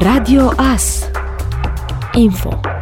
Radio AS Info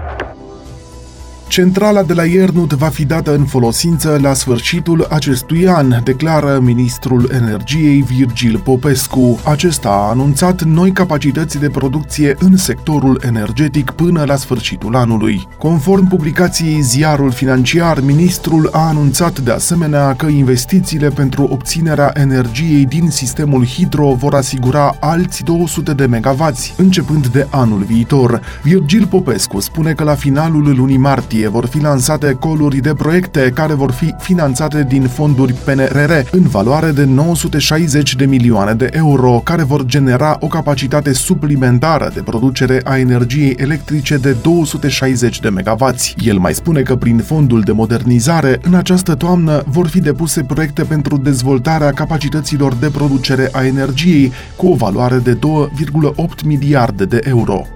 Centrala de la Iernut va fi dată în folosință la sfârșitul acestui an, declară ministrul energiei Virgil Popescu. Acesta a anunțat noi capacități de producție în sectorul energetic până la sfârșitul anului. Conform publicației Ziarul Financiar, ministrul a anunțat de asemenea că investițiile pentru obținerea energiei din sistemul hidro vor asigura alți 200 de megawatts, începând de anul viitor. Virgil Popescu spune că la finalul lunii martie martie vor fi lansate coluri de proiecte care vor fi finanțate din fonduri PNRR în valoare de 960 de milioane de euro, care vor genera o capacitate suplimentară de producere a energiei electrice de 260 de MW. El mai spune că prin fondul de modernizare, în această toamnă vor fi depuse proiecte pentru dezvoltarea capacităților de producere a energiei cu o valoare de 2,8 miliarde de euro.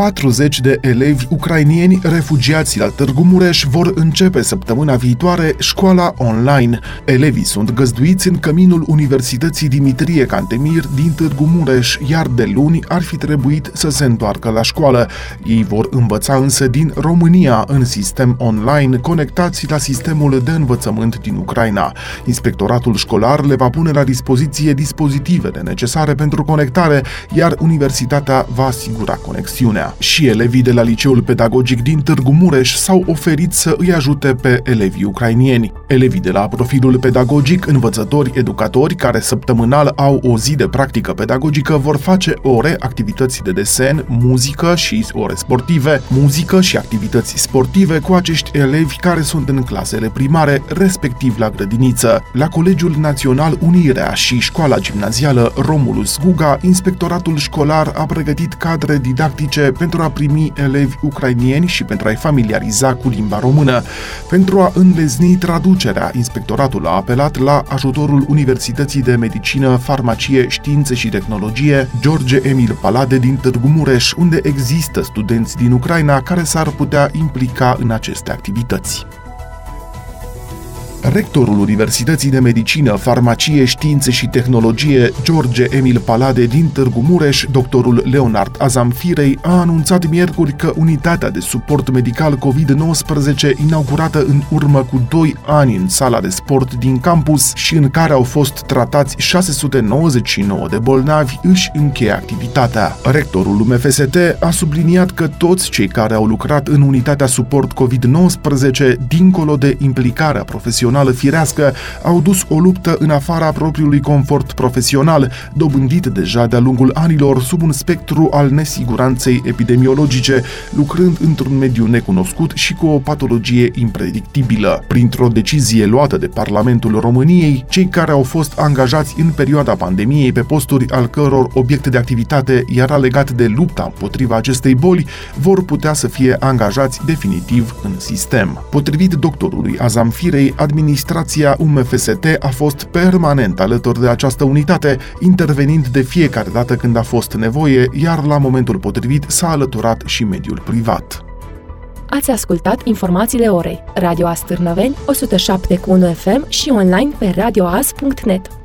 40 de elevi ucrainieni refugiați la Târgu Mureș vor începe săptămâna viitoare școala online. Elevii sunt găzduiți în căminul Universității Dimitrie Cantemir din Târgu Mureș, iar de luni ar fi trebuit să se întoarcă la școală. Ei vor învăța însă din România în sistem online, conectați la sistemul de învățământ din Ucraina. Inspectoratul școlar le va pune la dispoziție dispozitivele necesare pentru conectare, iar universitatea va asigura conexiunea și elevii de la liceul pedagogic din Târgu Mureș s-au oferit să îi ajute pe elevii ucrainieni. Elevii de la profilul pedagogic, învățători, educatori, care săptămânal au o zi de practică pedagogică, vor face ore activități de desen, muzică și ore sportive, muzică și activități sportive cu acești elevi care sunt în clasele primare, respectiv la grădiniță. La Colegiul Național Unirea și Școala Gimnazială Romulus Guga, inspectoratul școlar a pregătit cadre didactice pentru a primi elevi ucrainieni și pentru a-i familiariza cu limba română. Pentru a înlezni traducerea, inspectoratul a apelat la ajutorul Universității de Medicină, Farmacie, Științe și Tehnologie George Emil Palade din Târgu Mureș, unde există studenți din Ucraina care s-ar putea implica în aceste activități. Rectorul Universității de Medicină, Farmacie, Științe și Tehnologie, George Emil Palade din Târgu Mureș, doctorul Leonard Azamfirei, a anunțat miercuri că unitatea de suport medical COVID-19, inaugurată în urmă cu 2 ani în sala de sport din campus și în care au fost tratați 699 de bolnavi, își încheie activitatea. Rectorul MFST a subliniat că toți cei care au lucrat în unitatea suport COVID-19, dincolo de implicarea profesională, profesională firească au dus o luptă în afara propriului confort profesional, dobândit deja de-a lungul anilor sub un spectru al nesiguranței epidemiologice, lucrând într-un mediu necunoscut și cu o patologie impredictibilă. Printr-o decizie luată de Parlamentul României, cei care au fost angajați în perioada pandemiei pe posturi al căror obiect de activitate era legat de lupta împotriva acestei boli, vor putea să fie angajați definitiv în sistem. Potrivit doctorului Azamfirei, administrația UMFST a fost permanent alături de această unitate, intervenind de fiecare dată când a fost nevoie, iar la momentul potrivit s-a alăturat și mediul privat. Ați ascultat informațiile orei. Radio Astârnăveni, 107.1 FM și online pe radioas.net.